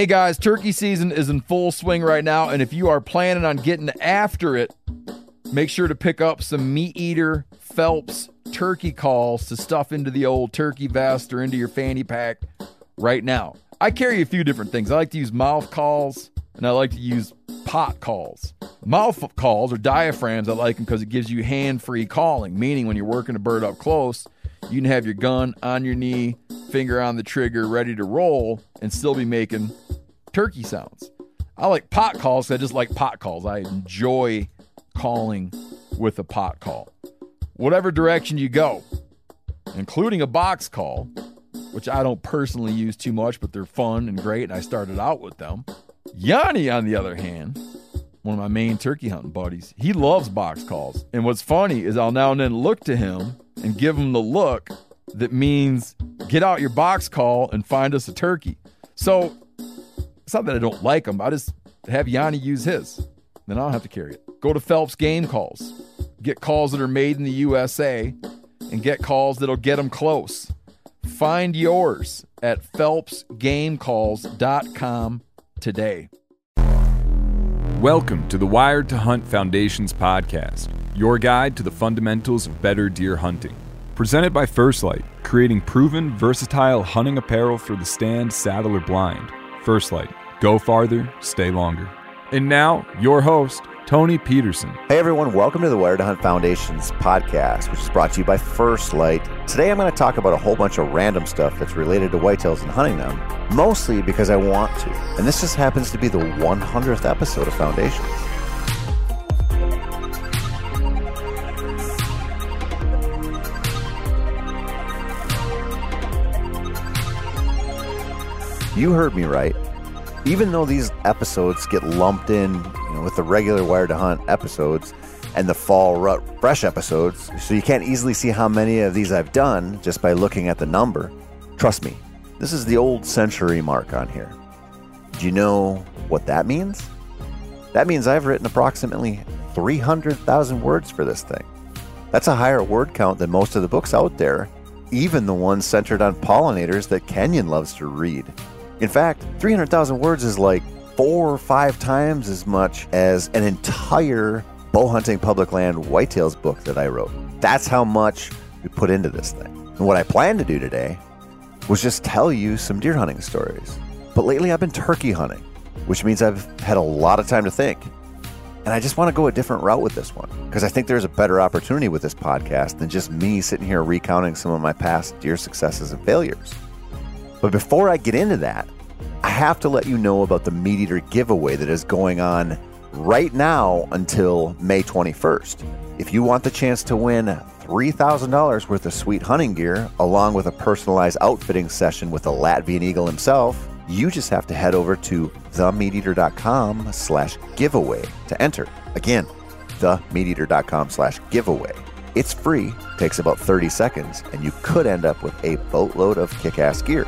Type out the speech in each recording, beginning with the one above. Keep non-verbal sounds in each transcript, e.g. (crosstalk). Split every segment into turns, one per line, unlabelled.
Hey guys, turkey season is in full swing right now, and if you are planning on getting after it, make sure to pick up some Meat Eater Phelps turkey calls to stuff into the old turkey vest or into your fanny pack right now. I carry a few different things. I like to use mouth calls and I like to use pot calls. Mouth calls or diaphragms, I like them because it gives you hand free calling, meaning when you're working a bird up close, you can have your gun on your knee, finger on the trigger, ready to roll, and still be making turkey sounds. I like pot calls. I just like pot calls. I enjoy calling with a pot call. Whatever direction you go, including a box call, which I don't personally use too much, but they're fun and great, and I started out with them. Yanni, on the other hand, one of my main turkey hunting buddies, he loves box calls. And what's funny is I'll now and then look to him and give him the look that means get out your box call and find us a turkey. So it's not that I don't like them. I just have Yanni use his. Then I don't have to carry it. Go to Phelps Game Calls. Get calls that are made in the USA and get calls that'll get them close. Find yours at phelpsgamecalls.com today.
Welcome to the Wired to Hunt Foundations podcast, your guide to the fundamentals of better deer hunting. Presented by First Light, creating proven, versatile hunting apparel for the stand, saddle, or blind. First Light, go farther, stay longer. And now, your host, Tony Peterson.
Hey everyone, welcome to the Wired to Hunt Foundations podcast, which is brought to you by First Light. Today I'm going to talk about a whole bunch of random stuff that's related to whitetails and hunting them, mostly because I want to. And this just happens to be the 100th episode of Foundations. You heard me right. Even though these episodes get lumped in you know, with the regular Wired to Hunt episodes and the fall rut fresh episodes, so you can't easily see how many of these I've done just by looking at the number. Trust me, this is the old century mark on here. Do you know what that means? That means I've written approximately 300,000 words for this thing. That's a higher word count than most of the books out there, even the ones centered on pollinators that Kenyon loves to read. In fact, 300,000 words is like four or five times as much as an entire bow hunting public land whitetails book that I wrote. That's how much we put into this thing. And what I plan to do today was just tell you some deer hunting stories. But lately I've been turkey hunting, which means I've had a lot of time to think. And I just want to go a different route with this one because I think there's a better opportunity with this podcast than just me sitting here recounting some of my past deer successes and failures. But before I get into that, I have to let you know about the Meat Eater giveaway that is going on right now until May 21st. If you want the chance to win $3,000 worth of sweet hunting gear, along with a personalized outfitting session with the Latvian Eagle himself, you just have to head over to themeateater.com slash giveaway to enter. Again, themeateater.com slash giveaway. It's free, takes about 30 seconds, and you could end up with a boatload of kick-ass gear.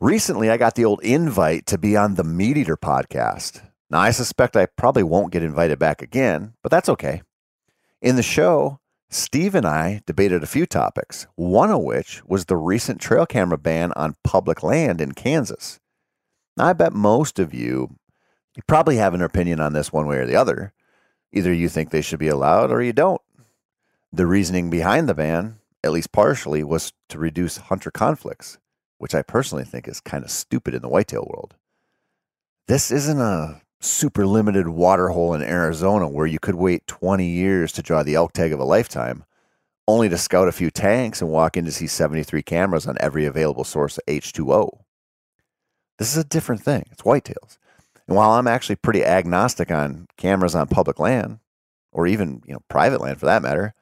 Recently, I got the old invite to be on the Meat Eater podcast. Now, I suspect I probably won't get invited back again, but that's okay. In the show, Steve and I debated a few topics, one of which was the recent trail camera ban on public land in Kansas. I bet most of You probably have an opinion on this one way or the other. Either you think they should be allowed or you don't. The reasoning behind the ban, at least partially, was to reduce hunter conflicts, which I personally think is kind of stupid in the whitetail world. This isn't a super limited water hole in Arizona where you could wait 20 years to draw the elk tag of a lifetime, only to scout a few tanks and walk in to see 73 cameras on every available source of H2O. This is a different thing. It's whitetails. And while I'm actually pretty agnostic on cameras on public land, or even you know private land for that matter,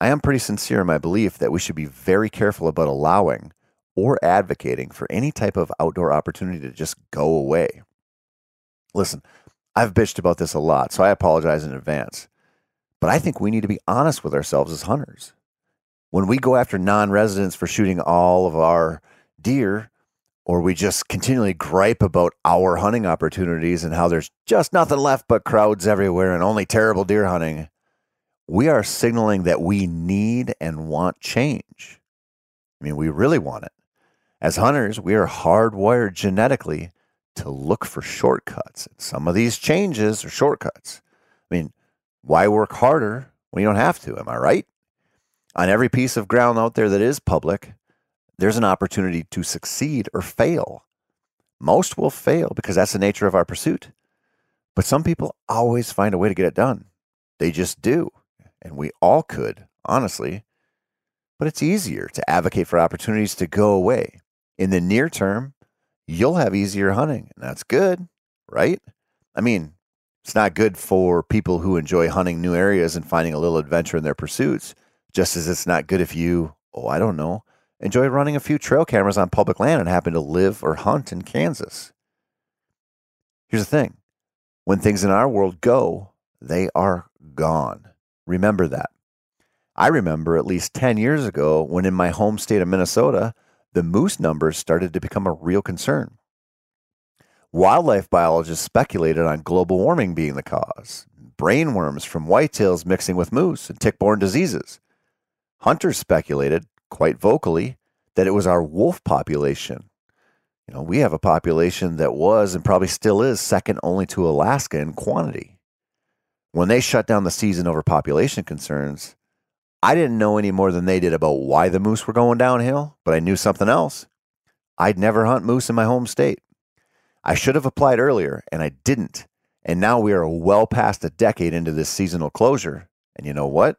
I am pretty sincere in my belief that we should be very careful about allowing or advocating for any type of outdoor opportunity to just go away. Listen, I've bitched about this a lot, so I apologize in advance. But I think we need to be honest with ourselves as hunters. When we go after non residents for shooting all of our deer, or we just continually gripe about our hunting opportunities and how there's just nothing left but crowds everywhere and only terrible deer hunting, we are signaling that we need and want change. I mean, we really want it. As hunters, we are hardwired genetically to look for shortcuts. Some of these changes are shortcuts. I mean, why work harder when you don't have to? Am I right? On every piece of ground out there that is public, there's an opportunity to succeed or fail. Most will fail because that's the nature of our pursuit. But some people always find a way to get it done. They just do. And we all could, honestly. But it's easier to advocate for opportunities to go away. In the near term, you'll have easier hunting, and that's good, right? I mean, it's not good for people who enjoy hunting new areas and finding a little adventure in their pursuits, just as it's not good if you, oh, I don't know, enjoy running a few trail cameras on public land and happen to live or hunt in Kansas. Here's the thing when things in our world go, they are gone. Remember that. I remember at least 10 years ago when in my home state of Minnesota, the moose numbers started to become a real concern. Wildlife biologists speculated on global warming being the cause, brainworms from whitetails mixing with moose, and tick borne diseases. Hunters speculated, quite vocally, that it was our wolf population. You know, we have a population that was and probably still is second only to Alaska in quantity. When they shut down the season over population concerns, I didn't know any more than they did about why the moose were going downhill, but I knew something else. I'd never hunt moose in my home state. I should have applied earlier, and I didn't. And now we are well past a decade into this seasonal closure. And you know what?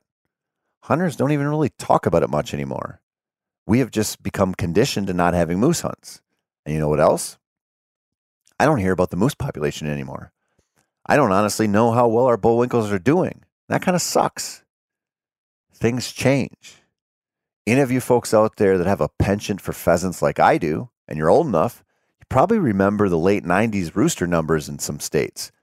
Hunters don't even really talk about it much anymore. We have just become conditioned to not having moose hunts. And you know what else? I don't hear about the moose population anymore. I don't honestly know how well our bullwinkles are doing. That kind of sucks. Things change. Any of you folks out there that have a penchant for pheasants like I do, and you're old enough, you probably remember the late 90s rooster numbers in some states.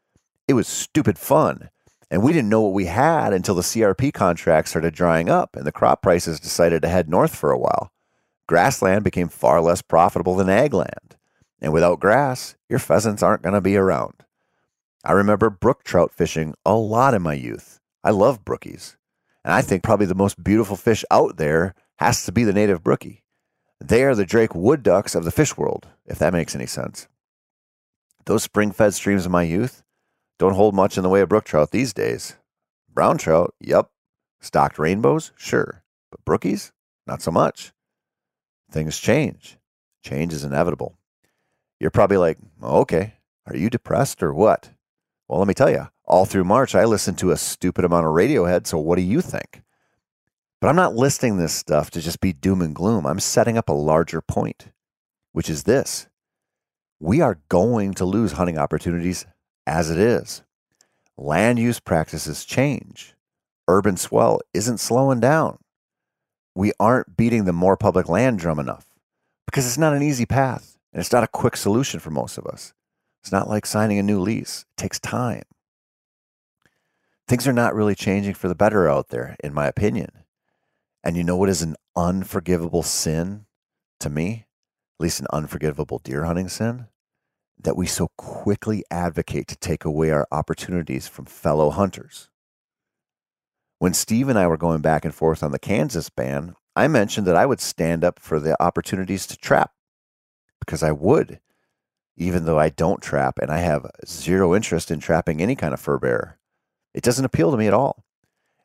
It was stupid fun. And we didn't know what we had until the CRP contract started drying up and the crop prices decided to head north for a while. Grassland became far less profitable than ag land. And without grass, your pheasants aren't going to be around. I remember brook trout fishing a lot in my youth. I love brookies. And I think probably the most beautiful fish out there has to be the native brookie. They are the Drake wood ducks of the fish world, if that makes any sense. Those spring fed streams of my youth don't hold much in the way of brook trout these days. Brown trout, yep. Stocked rainbows, sure. But brookies, not so much. Things change. Change is inevitable. You're probably like, okay, are you depressed or what? Well, let me tell you, all through March, I listened to a stupid amount of Radiohead. So, what do you think? But I'm not listing this stuff to just be doom and gloom. I'm setting up a larger point, which is this we are going to lose hunting opportunities as it is. Land use practices change. Urban swell isn't slowing down. We aren't beating the more public land drum enough because it's not an easy path and it's not a quick solution for most of us. It's not like signing a new lease, it takes time. Things are not really changing for the better out there, in my opinion. And you know what is an unforgivable sin to me? At least an unforgivable deer hunting sin? That we so quickly advocate to take away our opportunities from fellow hunters. When Steve and I were going back and forth on the Kansas ban, I mentioned that I would stand up for the opportunities to trap because I would. even though I don't trap and I have zero interest in trapping any kind of fur bear. It doesn't appeal to me at all.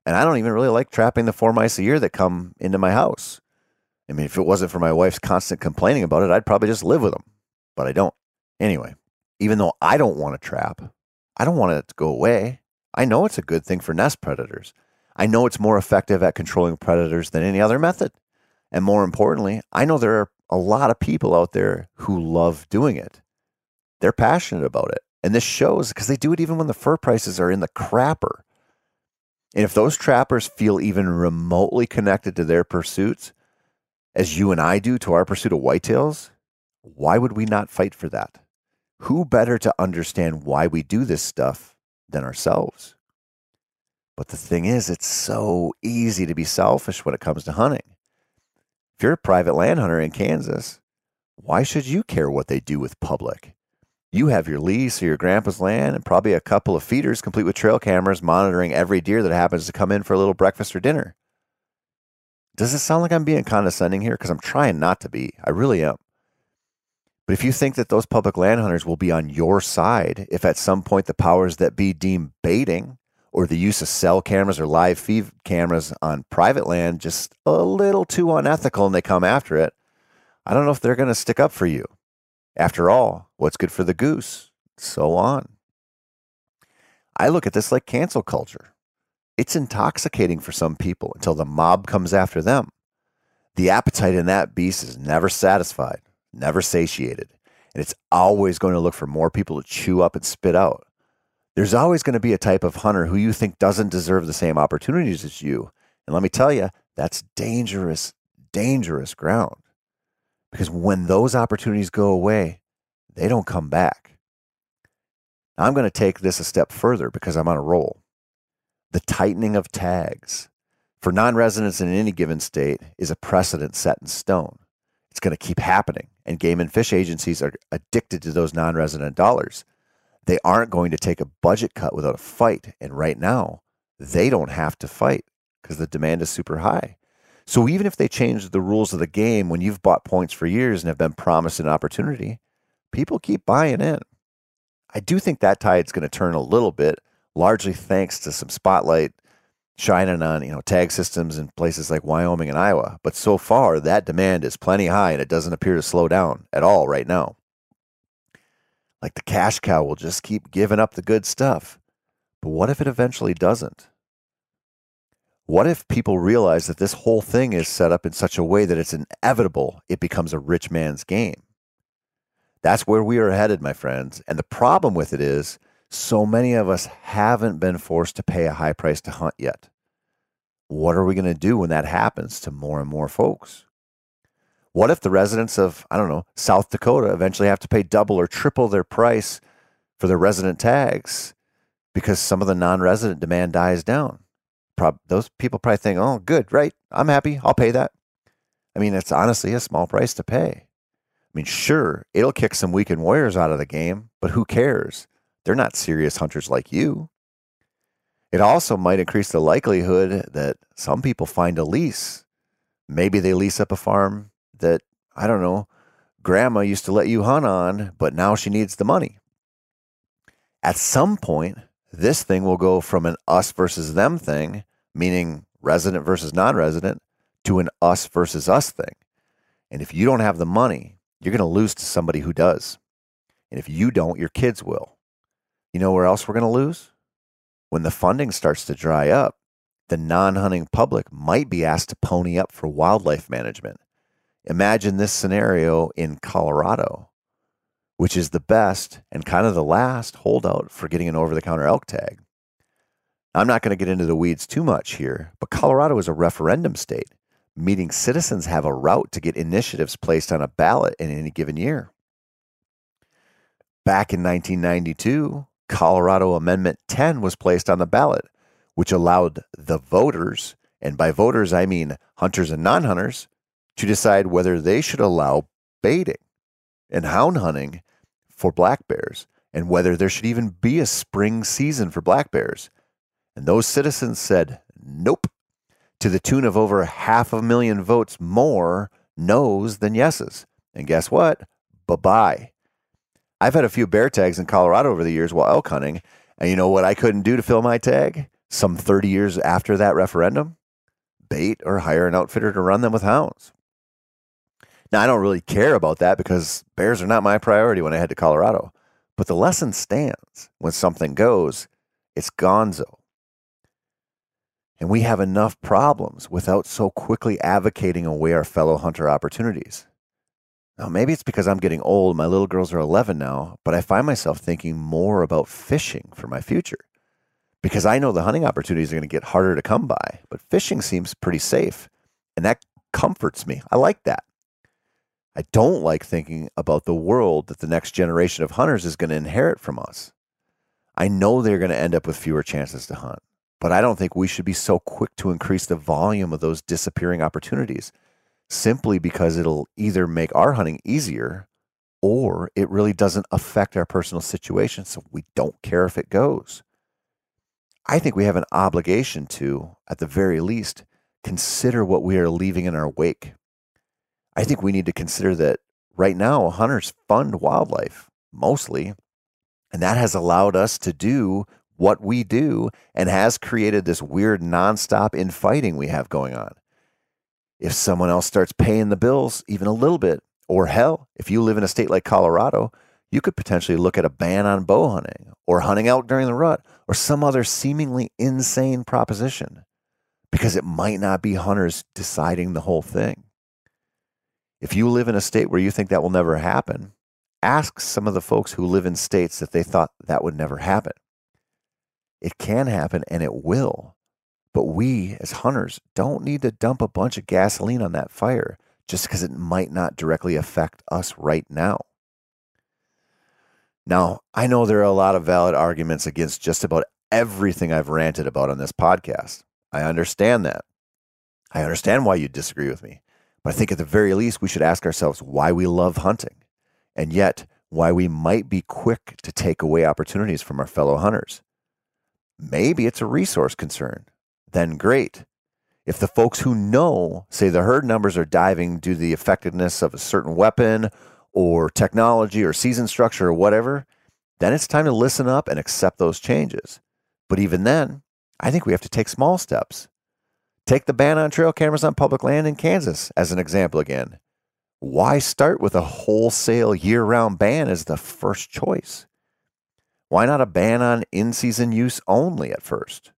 And I don't even really like trapping the four mice a year that come into my house. I mean, if it wasn't for my wife's constant complaining about it, I'd probably just live with them, but I don't. Anyway, even though I don't want to trap, I don't want it to go away. I know it's a good thing for nest predators. I know it's more effective at controlling predators than any other method. And more importantly, I know there are a lot of people out there who love doing it. They're passionate about it. And this shows because they do it even when the fur prices are in the crapper. And if those trappers feel even remotely connected to their pursuits, as you and I do to our pursuit of whitetails, why would we not fight for that? Who better to understand why we do this stuff than ourselves? But the thing is, it's so easy to be selfish when it comes to hunting. If you're a private land hunter in Kansas, why should you care what they do with public? You have your lease or your grandpa's land and probably a couple of feeders complete with trail cameras monitoring every deer that happens to come in for a little breakfast or dinner. Does it sound like I'm being condescending here? Because I'm trying not to be. I really am. But if you think that those public land hunters will be on your side if at some point the powers that be deem baiting or the use of cell cameras or live feed cameras on private land just a little too unethical and they come after it, I don't know if they're going to stick up for you. After all, what's good for the goose? So on. I look at this like cancel culture. It's intoxicating for some people until the mob comes after them. The appetite in that beast is never satisfied, never satiated, and it's always going to look for more people to chew up and spit out. There's always going to be a type of hunter who you think doesn't deserve the same opportunities as you. And let me tell you, that's dangerous, dangerous ground. Because when those opportunities go away, they don't come back. Now, I'm going to take this a step further because I'm on a roll. The tightening of tags for non residents in any given state is a precedent set in stone. It's going to keep happening, and game and fish agencies are addicted to those non resident dollars. They aren't going to take a budget cut without a fight. And right now, they don't have to fight because the demand is super high. So even if they change the rules of the game when you've bought points for years and have been promised an opportunity, people keep buying in. I do think that tide's going to turn a little bit, largely thanks to some spotlight shining on you know tag systems in places like Wyoming and Iowa. But so far, that demand is plenty high, and it doesn't appear to slow down at all right now. Like the cash cow will just keep giving up the good stuff. But what if it eventually doesn't? What if people realize that this whole thing is set up in such a way that it's inevitable it becomes a rich man's game? That's where we are headed, my friends. And the problem with it is so many of us haven't been forced to pay a high price to hunt yet. What are we going to do when that happens to more and more folks? What if the residents of, I don't know, South Dakota eventually have to pay double or triple their price for their resident tags because some of the non resident demand dies down? Those people probably think, oh, good, right. I'm happy. I'll pay that. I mean, it's honestly a small price to pay. I mean, sure, it'll kick some weekend warriors out of the game, but who cares? They're not serious hunters like you. It also might increase the likelihood that some people find a lease. Maybe they lease up a farm that, I don't know, grandma used to let you hunt on, but now she needs the money. At some point, this thing will go from an us versus them thing, meaning resident versus non resident, to an us versus us thing. And if you don't have the money, you're going to lose to somebody who does. And if you don't, your kids will. You know where else we're going to lose? When the funding starts to dry up, the non hunting public might be asked to pony up for wildlife management. Imagine this scenario in Colorado, which is the best and kind of the last holdout for getting an over the counter elk tag. I'm not going to get into the weeds too much here, but Colorado is a referendum state, meaning citizens have a route to get initiatives placed on a ballot in any given year. Back in 1992, Colorado Amendment 10 was placed on the ballot, which allowed the voters, and by voters I mean hunters and non hunters, to decide whether they should allow baiting and hound hunting for black bears and whether there should even be a spring season for black bears. And those citizens said, nope, to the tune of over half a million votes more no's than yeses. And guess what? Bye bye. I've had a few bear tags in Colorado over the years while elk hunting. And you know what I couldn't do to fill my tag? Some 30 years after that referendum? Bait or hire an outfitter to run them with hounds. Now, I don't really care about that because bears are not my priority when I head to Colorado. But the lesson stands when something goes, it's gonzo. And we have enough problems without so quickly advocating away our fellow hunter opportunities. Now, maybe it's because I'm getting old. My little girls are 11 now, but I find myself thinking more about fishing for my future because I know the hunting opportunities are going to get harder to come by, but fishing seems pretty safe. And that comforts me. I like that. I don't like thinking about the world that the next generation of hunters is going to inherit from us. I know they're going to end up with fewer chances to hunt, but I don't think we should be so quick to increase the volume of those disappearing opportunities simply because it'll either make our hunting easier or it really doesn't affect our personal situation. So we don't care if it goes. I think we have an obligation to, at the very least, consider what we are leaving in our wake. I think we need to consider that right now, hunters fund wildlife mostly, and that has allowed us to do what we do and has created this weird nonstop infighting we have going on. If someone else starts paying the bills even a little bit, or hell, if you live in a state like Colorado, you could potentially look at a ban on bow hunting or hunting out during the rut or some other seemingly insane proposition because it might not be hunters deciding the whole thing. If you live in a state where you think that will never happen, ask some of the folks who live in states that they thought that would never happen. It can happen and it will. But we, as hunters, don't need to dump a bunch of gasoline on that fire just because it might not directly affect us right now. Now, I know there are a lot of valid arguments against just about everything I've ranted about on this podcast. I understand that. I understand why you disagree with me. But I think at the very least, we should ask ourselves why we love hunting and yet why we might be quick to take away opportunities from our fellow hunters. Maybe it's a resource concern. Then great. If the folks who know say the herd numbers are diving due to the effectiveness of a certain weapon or technology or season structure or whatever, then it's time to listen up and accept those changes. But even then, I think we have to take small steps. Take the ban on trail cameras on public land in Kansas as an example again. Why start with a wholesale year round ban as the first choice? Why not a ban on in season use only at first?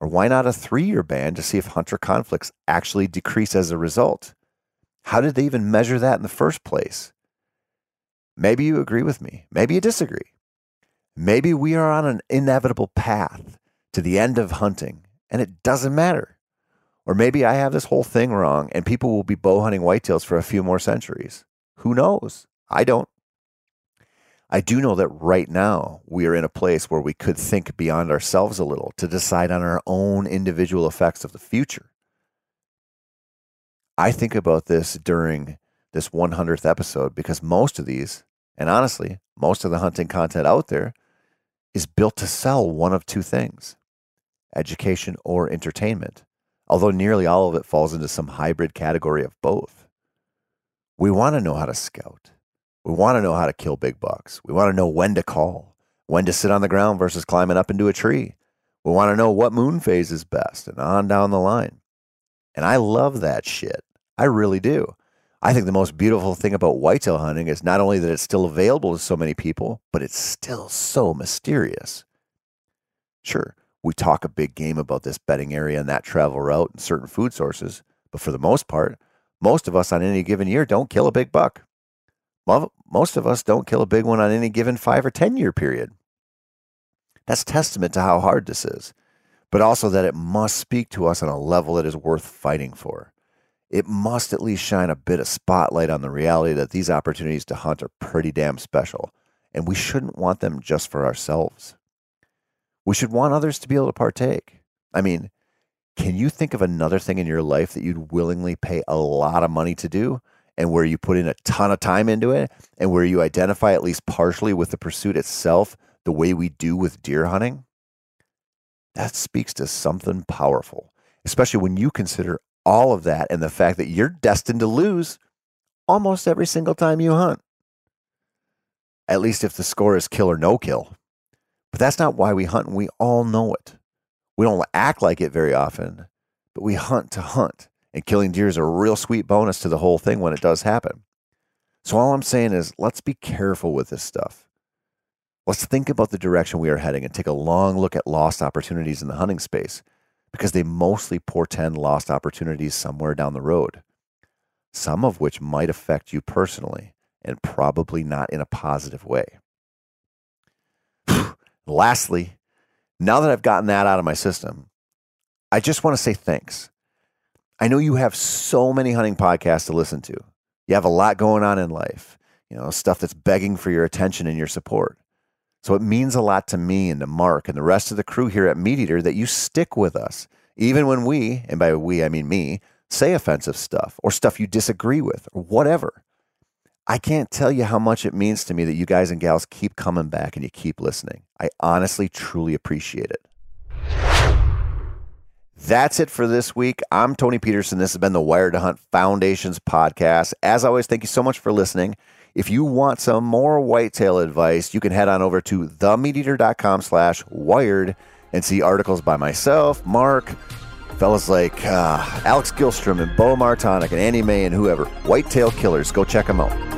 Or why not a three year ban to see if hunter conflicts actually decrease as a result? How did they even measure that in the first place? Maybe you agree with me. Maybe you disagree. Maybe we are on an inevitable path to the end of hunting and it doesn't matter. Or maybe I have this whole thing wrong and people will be bow hunting whitetails for a few more centuries. Who knows? I don't. I do know that right now we are in a place where we could think beyond ourselves a little to decide on our own individual effects of the future. I think about this during this 100th episode because most of these, and honestly, most of the hunting content out there is built to sell one of two things education or entertainment although nearly all of it falls into some hybrid category of both. We want to know how to scout. We want to know how to kill big bucks. We want to know when to call, when to sit on the ground versus climbing up into a tree. We want to know what moon phase is best and on down the line. And I love that shit. I really do. I think the most beautiful thing about whitetail hunting is not only that it's still available to so many people, but it's still so mysterious. Sure, we talk a big game about this bedding area and that travel route and certain food sources, but for the most part, most of us on any given year don't kill a big buck. Most of us don't kill a big one on any given five or 10 year period. That's testament to how hard this is, but also that it must speak to us on a level that is worth fighting for. It must at least shine a bit of spotlight on the reality that these opportunities to hunt are pretty damn special, and we shouldn't want them just for ourselves. We should want others to be able to partake. I mean, can you think of another thing in your life that you'd willingly pay a lot of money to do and where you put in a ton of time into it and where you identify at least partially with the pursuit itself the way we do with deer hunting? That speaks to something powerful, especially when you consider all of that and the fact that you're destined to lose almost every single time you hunt. at least if the score is kill or no kill. But that's not why we hunt, and we all know it. We don't act like it very often, but we hunt to hunt. And killing deer is a real sweet bonus to the whole thing when it does happen. So, all I'm saying is let's be careful with this stuff. Let's think about the direction we are heading and take a long look at lost opportunities in the hunting space because they mostly portend lost opportunities somewhere down the road, some of which might affect you personally and probably not in a positive way. (sighs) Lastly, now that I've gotten that out of my system, I just want to say thanks. I know you have so many hunting podcasts to listen to. You have a lot going on in life, you know, stuff that's begging for your attention and your support. So it means a lot to me and to Mark and the rest of the crew here at Meat Eater that you stick with us, even when we, and by we I mean me, say offensive stuff or stuff you disagree with or whatever. I can't tell you how much it means to me that you guys and gals keep coming back and you keep listening. I honestly, truly appreciate it. That's it for this week. I'm Tony Peterson. This has been the Wired to Hunt Foundations podcast. As always, thank you so much for listening. If you want some more whitetail advice, you can head on over to themeateater.com slash wired and see articles by myself, Mark, fellas like uh, Alex Gilstrom and Beau Martonik and Andy May and whoever. Whitetail Killers. Go check them out.